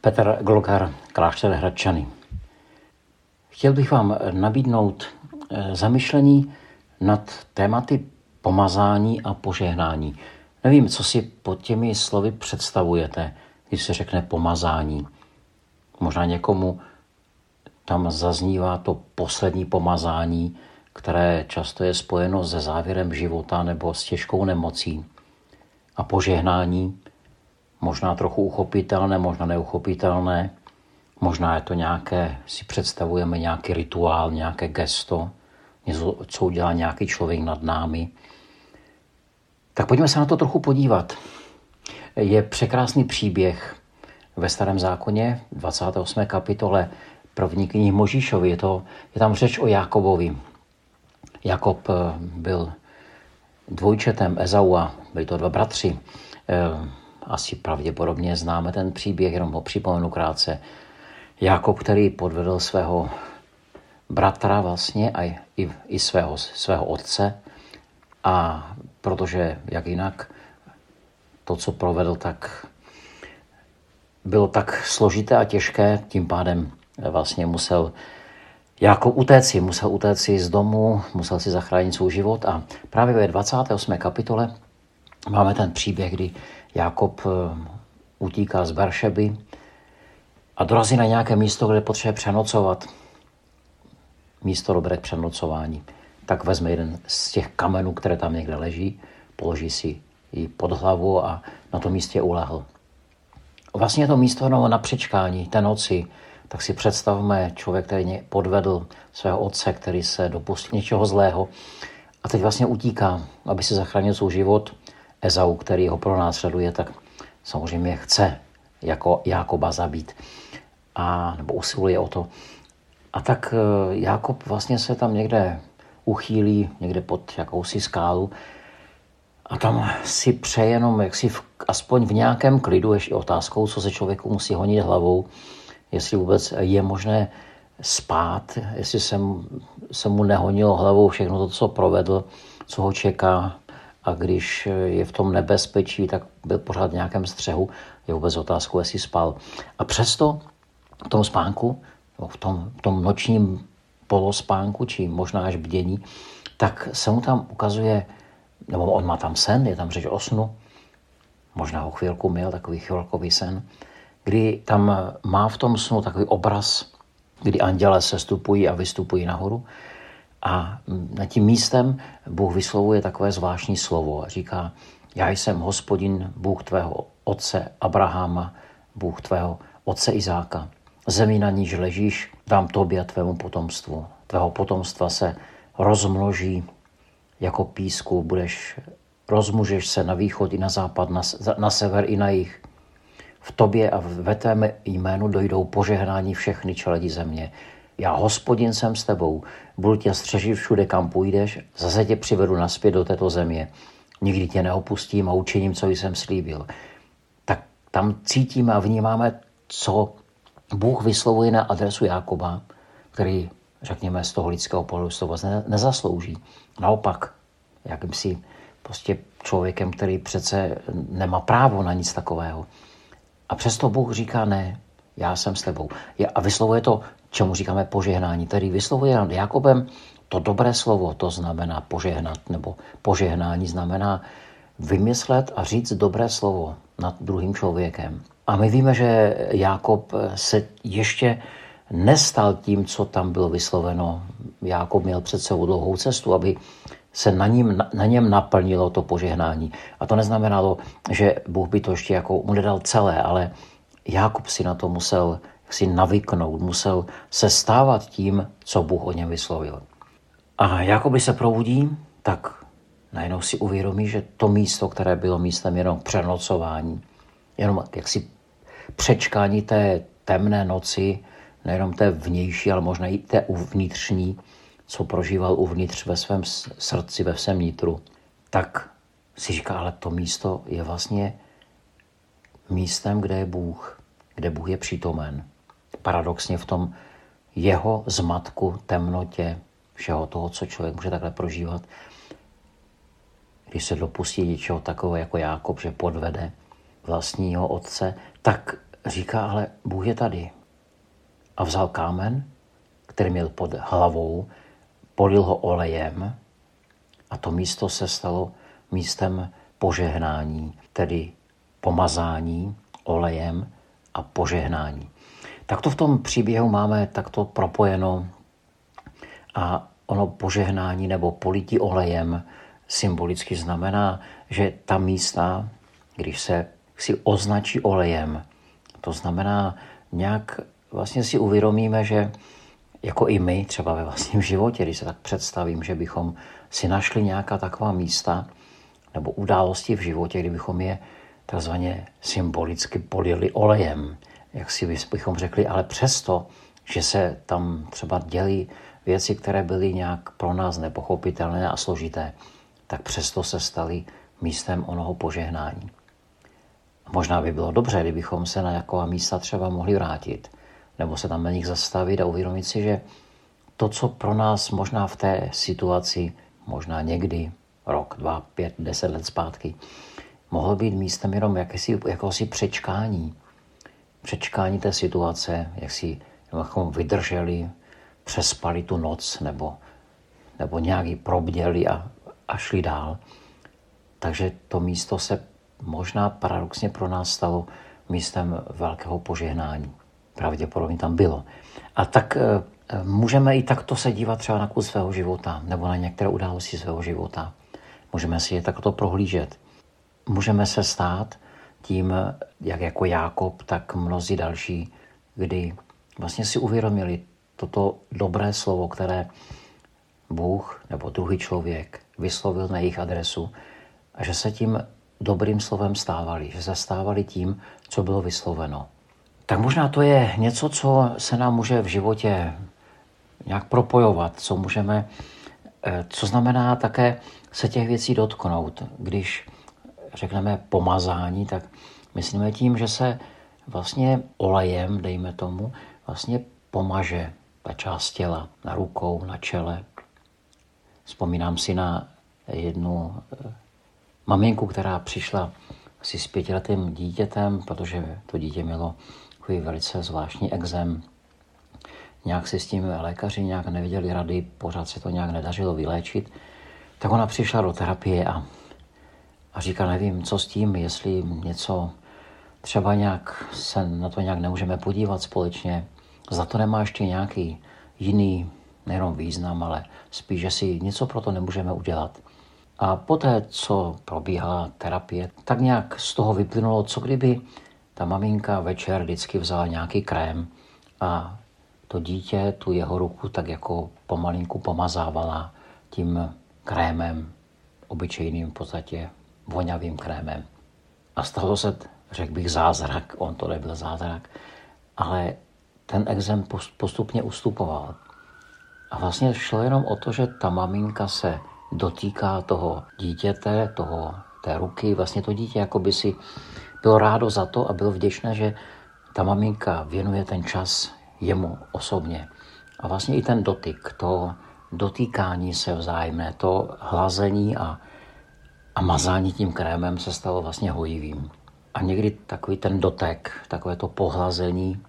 Petr Glokar, klášter Hradčany. Chtěl bych vám nabídnout eh, zamyšlení nad tématy pomazání a požehnání. Nevím, co si pod těmi slovy představujete, když se řekne pomazání. Možná někomu tam zaznívá to poslední pomazání, které často je spojeno se závěrem života nebo s těžkou nemocí. A požehnání, možná trochu uchopitelné, možná neuchopitelné, možná je to nějaké, si představujeme nějaký rituál, nějaké gesto, něco, co udělá nějaký člověk nad námi. Tak pojďme se na to trochu podívat. Je překrásný příběh ve Starém zákoně, 28. kapitole první knihy Možíšovi. Je, to, je tam řeč o Jakobovi. Jakob eh, byl dvojčetem Ezaua, byli to dva bratři. Asi pravděpodobně známe ten příběh, jenom ho připomenu krátce. Jakob, který podvedl svého bratra vlastně a i, i svého, svého otce a protože jak jinak to, co provedl, tak bylo tak složité a těžké, tím pádem vlastně musel jako utéci, musel utéci z domu, musel si zachránit svůj život a právě ve 28. kapitole máme ten příběh, kdy Jakob eh, utíká z Beršeby a dorazí na nějaké místo, kde potřebuje přenocovat. Místo dobré k přenocování. Tak vezme jeden z těch kamenů, které tam někde leží, položí si ji pod hlavu a na tom místě ulehl. Vlastně to místo no, na přečkání té noci, tak si představme člověk, který podvedl svého otce, který se dopustil něčeho zlého a teď vlastně utíká, aby si zachránil svůj život. Ezau, který ho pro nás sleduje, tak samozřejmě chce jako Jákoba zabít. A, nebo usiluje o to. A tak eh, Jákob vlastně se tam někde uchýlí, někde pod jakousi skálu. A tam si přeje jenom, jak si v, aspoň v nějakém klidu, ještě otázkou, co se člověku musí honit hlavou, jestli vůbec je možné spát, jestli se mu nehonilo hlavou všechno to, co provedl, co ho čeká a když je v tom nebezpečí, tak byl pořád v nějakém střehu, je vůbec otázkou, jestli spal. A přesto v tom spánku, v tom, v tom nočním polospánku, či možná až bdění, tak se mu tam ukazuje, nebo on má tam sen, je tam řeč o snu, možná ho chvilku měl, takový chvilkový sen, kdy tam má v tom snu takový obraz, kdy anděle se stupují a vystupují nahoru a nad tím místem Bůh vyslovuje takové zvláštní slovo a říká, já jsem hospodin, Bůh tvého otce Abrahama, Bůh tvého otce Izáka. Zemi, na níž ležíš, dám tobě a tvému potomstvu. Tvého potomstva se rozmnoží jako písku, budeš, rozmůžeš se na východ i na západ, na, na sever i na jih. V tobě a ve tvém jménu dojdou požehnání všechny čeledi země. Já, hospodin, jsem s tebou, budu tě střežit všude, kam půjdeš, zase tě přivedu naspět do této země. Nikdy tě neopustím a učiním, co jsem slíbil. Tak tam cítíme a vnímáme, co Bůh vyslovuje na adresu Jákoba, který, řekněme, z toho lidského pohledu z toho nezaslouží. Naopak, jakýmsi prostě člověkem, který přece nemá právo na nic takového. A přesto Bůh říká ne, já jsem s tebou. A vyslovuje to, čemu říkáme požehnání. Tedy vyslovuje nad Jakobem to dobré slovo, to znamená požehnat, nebo požehnání znamená vymyslet a říct dobré slovo nad druhým člověkem. A my víme, že Jákob se ještě nestal tím, co tam bylo vysloveno. Jákob měl před sebou dlouhou cestu, aby se na, ním, na něm naplnilo to požehnání. A to neznamenalo, že Bůh by to ještě jako mu nedal celé, ale Jákob si na to musel si navyknout, musel se stávat tím, co Bůh o něm vyslovil. A Jakoby se probudí, tak najednou si uvědomí, že to místo, které bylo místem jenom přenocování, jenom jaksi přečkání té temné noci, nejenom té vnější, ale možná i té uvnitřní, co prožíval uvnitř ve svém srdci, ve svém nitru, tak si říká, ale to místo je vlastně místem, kde je Bůh, kde Bůh je přítomen. Paradoxně v tom jeho zmatku, temnotě, všeho toho, co člověk může takhle prožívat, když se dopustí něčeho takového jako Jákob, že podvede vlastního otce, tak říká, ale Bůh je tady. A vzal kámen, který měl pod hlavou, polil ho olejem a to místo se stalo místem požehnání, tedy pomazání olejem a požehnání. Tak to v tom příběhu máme takto propojeno a ono požehnání nebo polití olejem symbolicky znamená, že ta místa, když se si označí olejem, to znamená nějak vlastně si uvědomíme, že jako i my třeba ve vlastním životě, když se tak představím, že bychom si našli nějaká taková místa nebo události v životě, kdybychom je takzvaně symbolicky polili olejem, jak si bychom řekli, ale přesto, že se tam třeba dělí věci, které byly nějak pro nás nepochopitelné a složité, tak přesto se staly místem onoho požehnání. Možná by bylo dobře, kdybychom se na jaková místa třeba mohli vrátit, nebo se tam na nich zastavit a uvědomit si, že to, co pro nás možná v té situaci, možná někdy, rok, dva, pět, deset let zpátky, mohlo být místem jenom jakési, jakési přečkání. Přečkání té situace, jak si abychom vydrželi, přespali tu noc nebo, nebo nějak ji probděli a, a šli dál. Takže to místo se možná paradoxně pro nás stalo místem velkého požehnání. Pravděpodobně tam bylo. A tak e, můžeme i takto se dívat třeba na kus svého života nebo na některé události svého života. Můžeme si je takto prohlížet. Můžeme se stát tím, jak jako Jákob, tak mnozí další, kdy vlastně si uvědomili toto dobré slovo, které Bůh nebo druhý člověk vyslovil na jejich adresu a že se tím dobrým slovem stávali, že se stávali tím, co bylo vysloveno. Tak možná to je něco, co se nám může v životě nějak propojovat, co můžeme, eh, co znamená také se těch věcí dotknout. Když řekneme pomazání, tak myslíme tím, že se vlastně olejem, dejme tomu, vlastně pomaže ta část těla na rukou, na čele. Vzpomínám si na jednu eh, maminku, která přišla asi s pětiletým dítětem, protože to dítě mělo takový velice zvláštní exem. Nějak si s tím lékaři nějak neviděli rady, pořád se to nějak nedařilo vyléčit. Tak ona přišla do terapie a, a říká, nevím, co s tím, jestli něco třeba nějak se na to nějak nemůžeme podívat společně. Za to nemá ještě nějaký jiný, nejenom význam, ale spíš, že si něco pro to nemůžeme udělat. A poté, co probíhala terapie, tak nějak z toho vyplynulo, co kdyby ta maminka večer vždycky vzala nějaký krém a to dítě tu jeho ruku tak jako pomalinku pomazávala tím krémem, obyčejným v podstatě voňavým krémem. A stalo se, řekl bych, zázrak, on to nebyl zázrak, ale ten exem postupně ustupoval. A vlastně šlo jenom o to, že ta maminka se dotýká toho dítěte, toho, té ruky, vlastně to dítě jako by si bylo rádo za to a bylo vděčné, že ta maminka věnuje ten čas jemu osobně. A vlastně i ten dotyk, to dotýkání se vzájemné, to hlazení a, a mazání tím krémem se stalo vlastně hojivým. A někdy takový ten dotek, takové to pohlazení,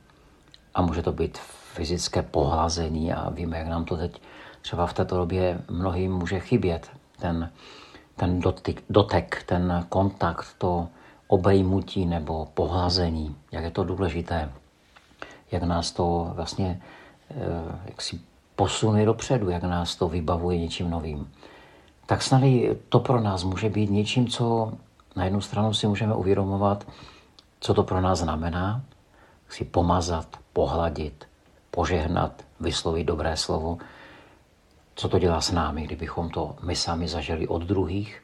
a může to být fyzické pohlazení a víme, jak nám to teď třeba v této době mnohým může chybět. Ten, ten dotyk, dotek, ten kontakt, to obejmutí nebo pohlazení, jak je to důležité, jak nás to vlastně eh, jak si posune dopředu, jak nás to vybavuje něčím novým. Tak snad to pro nás může být něčím, co na jednu stranu si můžeme uvědomovat, co to pro nás znamená, si pomazat, pohladit, požehnat, vyslovit dobré slovo. Co to dělá s námi, kdybychom to my sami zažili od druhých?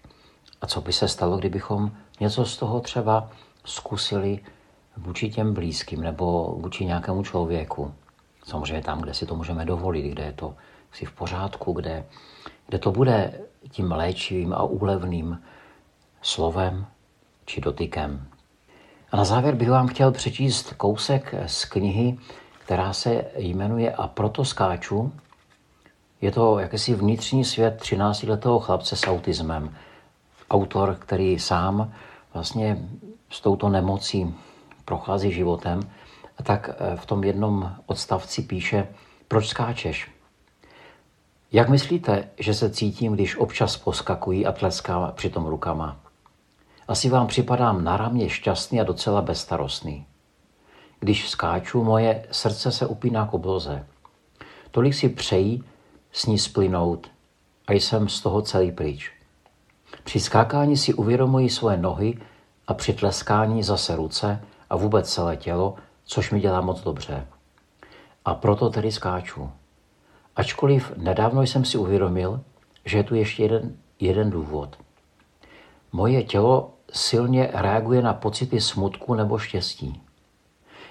A co by se stalo, kdybychom něco z toho třeba zkusili vůči těm blízkým nebo vůči nějakému člověku? Samozřejmě tam, kde si to můžeme dovolit, kde je to si v pořádku, kde, kde to bude tím léčivým a úlevným slovem či dotykem. A na závěr bych vám chtěl přečíst kousek z knihy, která se jmenuje A proto skáču. Je to jakýsi vnitřní svět 13-letého chlapce s autismem. Autor, který sám vlastně s touto nemocí prochází životem, tak eh, v tom jednom odstavci píše, proč skáčeš? Jak myslíte, že se cítím, když občas poskakují a tleskám přitom rukama? Asi vám připadám náramně šťastný a docela bezstarostný. Když skáču, moje srdce se upíná k obloze. Tolik si přejí s ní splynout a jsem z toho celý pryč. Při skákání si uvědomuji svoje nohy a při tleskání zase ruce a vůbec celé tělo, což mi dělá moc dobře. A proto tedy skáču. Ačkoliv nedávno jsem si uvědomil, že je tu ještě jeden, jeden důvod. Moje tělo silně reaguje na pocity smutku nebo štěstí.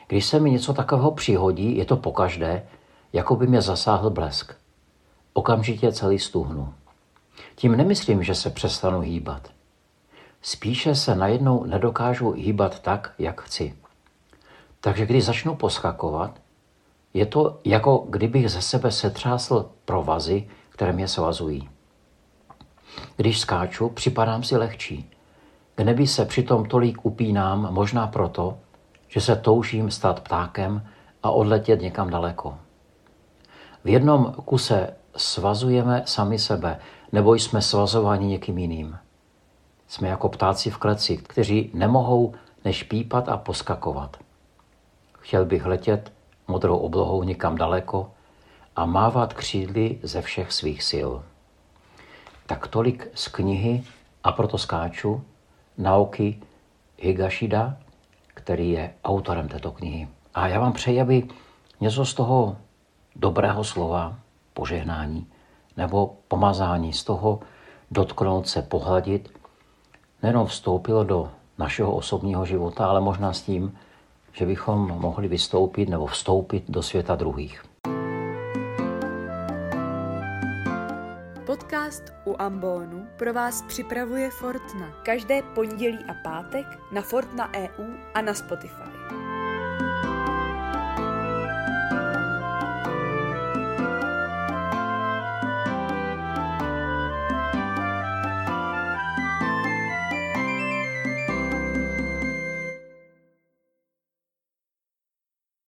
Když se mi něco takového přihodí, je to pokaždé, jako by mě zasáhl blesk. Okamžitě celý stuhnu. Tím nemyslím, že se přestanu hýbat. Spíše se najednou nedokážu hýbat tak, jak chci. Takže když začnu poskakovat, je to jako kdybych ze sebe setřásl provazy, které mě svazují. Když skáču, připadám si lehčí. K nebi se přitom tolik upínám, možná proto, že se toužím stát ptákem a odletět někam daleko. V jednom kuse svazujeme sami sebe, nebo jsme svazováni někým jiným. Jsme jako ptáci v kleci, kteří nemohou než pípat a poskakovat. Chtěl bych letět modrou oblohou někam daleko a mávat křídly ze všech svých sil. Tak tolik z knihy A proto skáču Naoki Higashida, který je autorem této knihy. A já vám přeji, aby něco z toho dobrého slova, požehnání nebo pomazání, z toho dotknout se, pohladit, nejenom vstoupilo do našeho osobního života, ale možná s tím, že bychom mohli vystoupit nebo vstoupit do světa druhých. Podcast u Ambonu pro vás připravuje Fortna. Každé pondělí a pátek na Fortna EU a na Spotify.